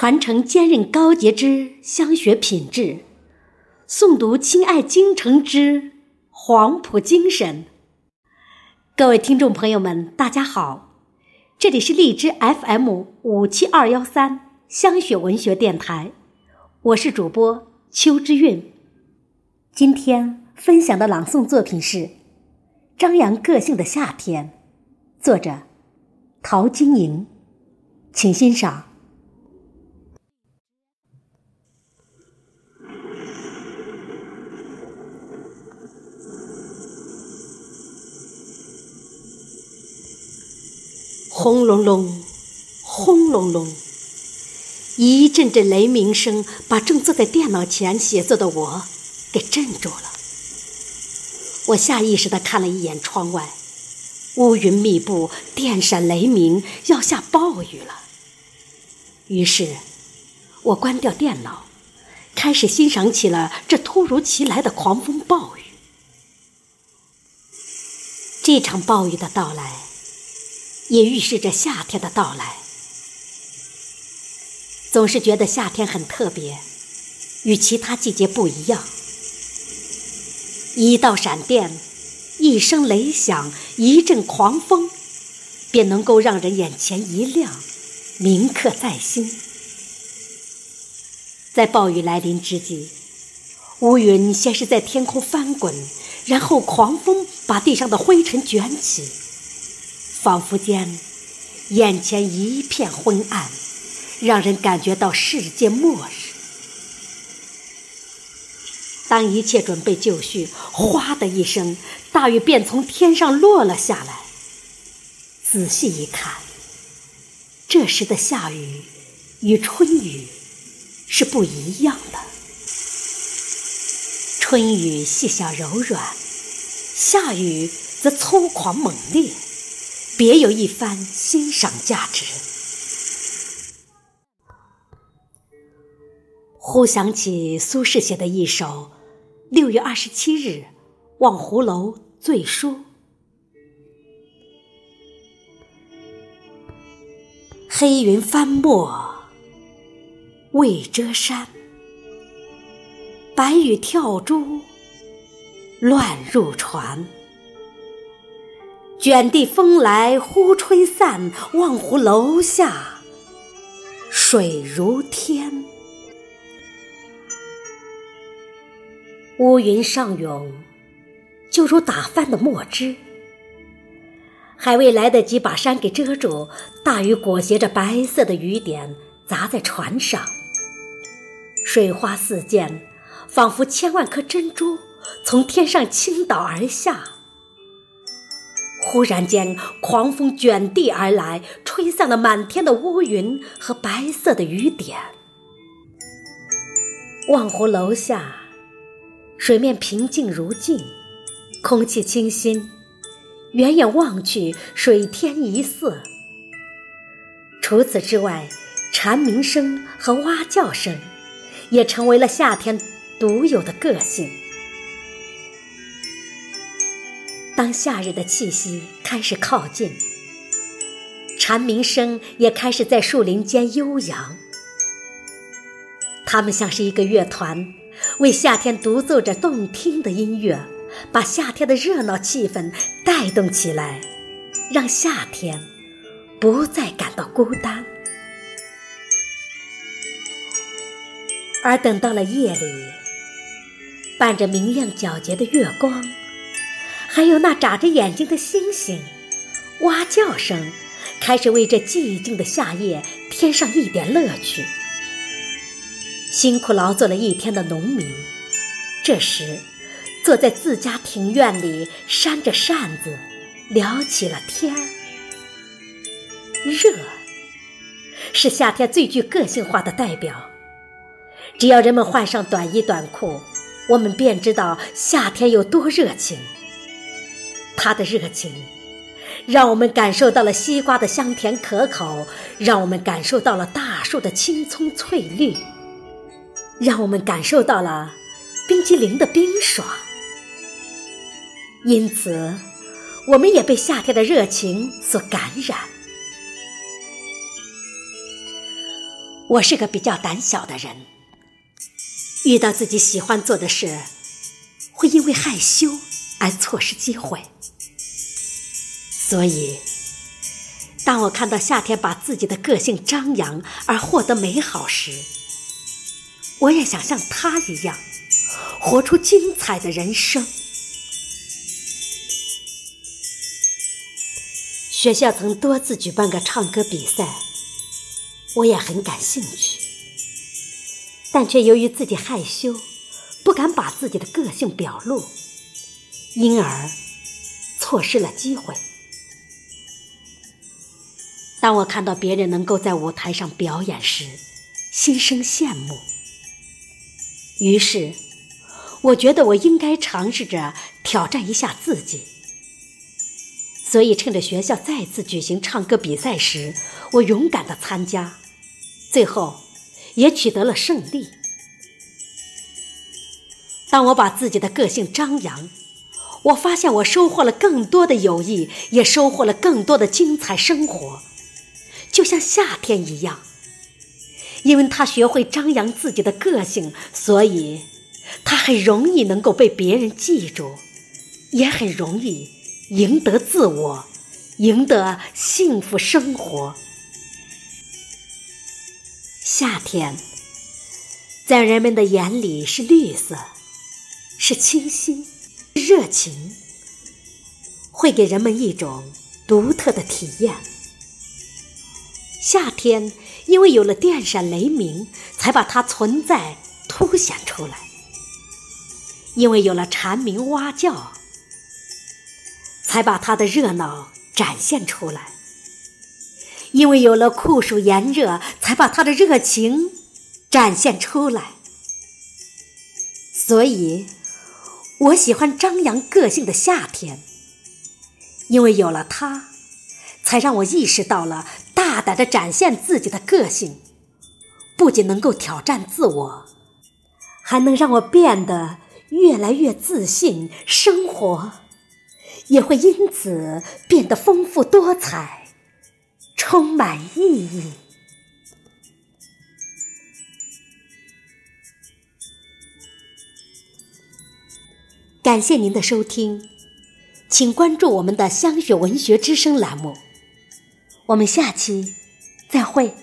传承坚韧高洁之香学品质，诵读亲爱京城之黄埔精神。各位听众朋友们，大家好，这里是荔枝 FM 五七二幺三香雪文学电台，我是主播邱之韵。今天分享的朗诵作品是《张扬个性的夏天》，作者陶晶莹，请欣赏。轰隆隆，轰隆隆，一阵阵雷鸣声把正坐在电脑前写作的我给镇住了。我下意识地看了一眼窗外，乌云密布，电闪雷鸣，要下暴雨了。于是，我关掉电脑，开始欣赏起了这突如其来的狂风暴雨。这场暴雨的到来。也预示着夏天的到来。总是觉得夏天很特别，与其他季节不一样。一道闪电，一声雷响，一阵狂风，便能够让人眼前一亮，铭刻在心。在暴雨来临之际，乌云先是在天空翻滚，然后狂风把地上的灰尘卷起。仿佛间，眼前一片昏暗，让人感觉到世界末日。当一切准备就绪，哗的一声，大雨便从天上落了下来。仔细一看，这时的下雨与春雨是不一样的。春雨细小柔软，夏雨则粗犷猛烈。别有一番欣赏价值。忽想起苏轼写的一首《六月二十七日望湖楼醉书》：“黑云翻墨未遮山，白雨跳珠乱入船。”卷地风来忽吹散，望湖楼下水如天。乌云上涌，就如打翻的墨汁，还未来得及把山给遮住，大雨裹挟着白色的雨点砸在船上，水花四溅，仿佛千万颗珍珠从天上倾倒而下。忽然间，狂风卷地而来，吹散了满天的乌云和白色的雨点。望湖楼下，水面平静如镜，空气清新，远远望去，水天一色。除此之外，蝉鸣声和蛙叫声，也成为了夏天独有的个性。当夏日的气息开始靠近，蝉鸣声也开始在树林间悠扬。它们像是一个乐团，为夏天独奏着动听的音乐，把夏天的热闹气氛带动起来，让夏天不再感到孤单。而等到了夜里，伴着明亮皎洁的月光。还有那眨着眼睛的星星，蛙叫声，开始为这寂静的夏夜添上一点乐趣。辛苦劳作了一天的农民，这时坐在自家庭院里，扇着扇子，聊起了天儿。热，是夏天最具个性化的代表。只要人们换上短衣短裤，我们便知道夏天有多热情。他的热情，让我们感受到了西瓜的香甜可口，让我们感受到了大树的青葱翠绿，让我们感受到了冰激凌的冰爽。因此，我们也被夏天的热情所感染。我是个比较胆小的人，遇到自己喜欢做的事，会因为害羞而错失机会。所以，当我看到夏天把自己的个性张扬而获得美好时，我也想像他一样，活出精彩的人生。学校曾多次举办个唱歌比赛，我也很感兴趣，但却由于自己害羞，不敢把自己的个性表露，因而错失了机会。当我看到别人能够在舞台上表演时，心生羡慕。于是，我觉得我应该尝试着挑战一下自己。所以，趁着学校再次举行唱歌比赛时，我勇敢的参加，最后也取得了胜利。当我把自己的个性张扬，我发现我收获了更多的友谊，也收获了更多的精彩生活，就像夏天一样。因为他学会张扬自己的个性，所以他很容易能够被别人记住，也很容易。赢得自我，赢得幸福生活。夏天，在人们的眼里是绿色，是清新，热情，会给人们一种独特的体验。夏天，因为有了电闪雷鸣，才把它存在凸显出来；因为有了蝉鸣蛙叫。才把它的热闹展现出来，因为有了酷暑炎热，才把它的热情展现出来。所以，我喜欢张扬个性的夏天，因为有了它，才让我意识到了大胆的展现自己的个性，不仅能够挑战自我，还能让我变得越来越自信，生活。也会因此变得丰富多彩，充满意义。感谢您的收听，请关注我们的“香雪文学之声”栏目，我们下期再会。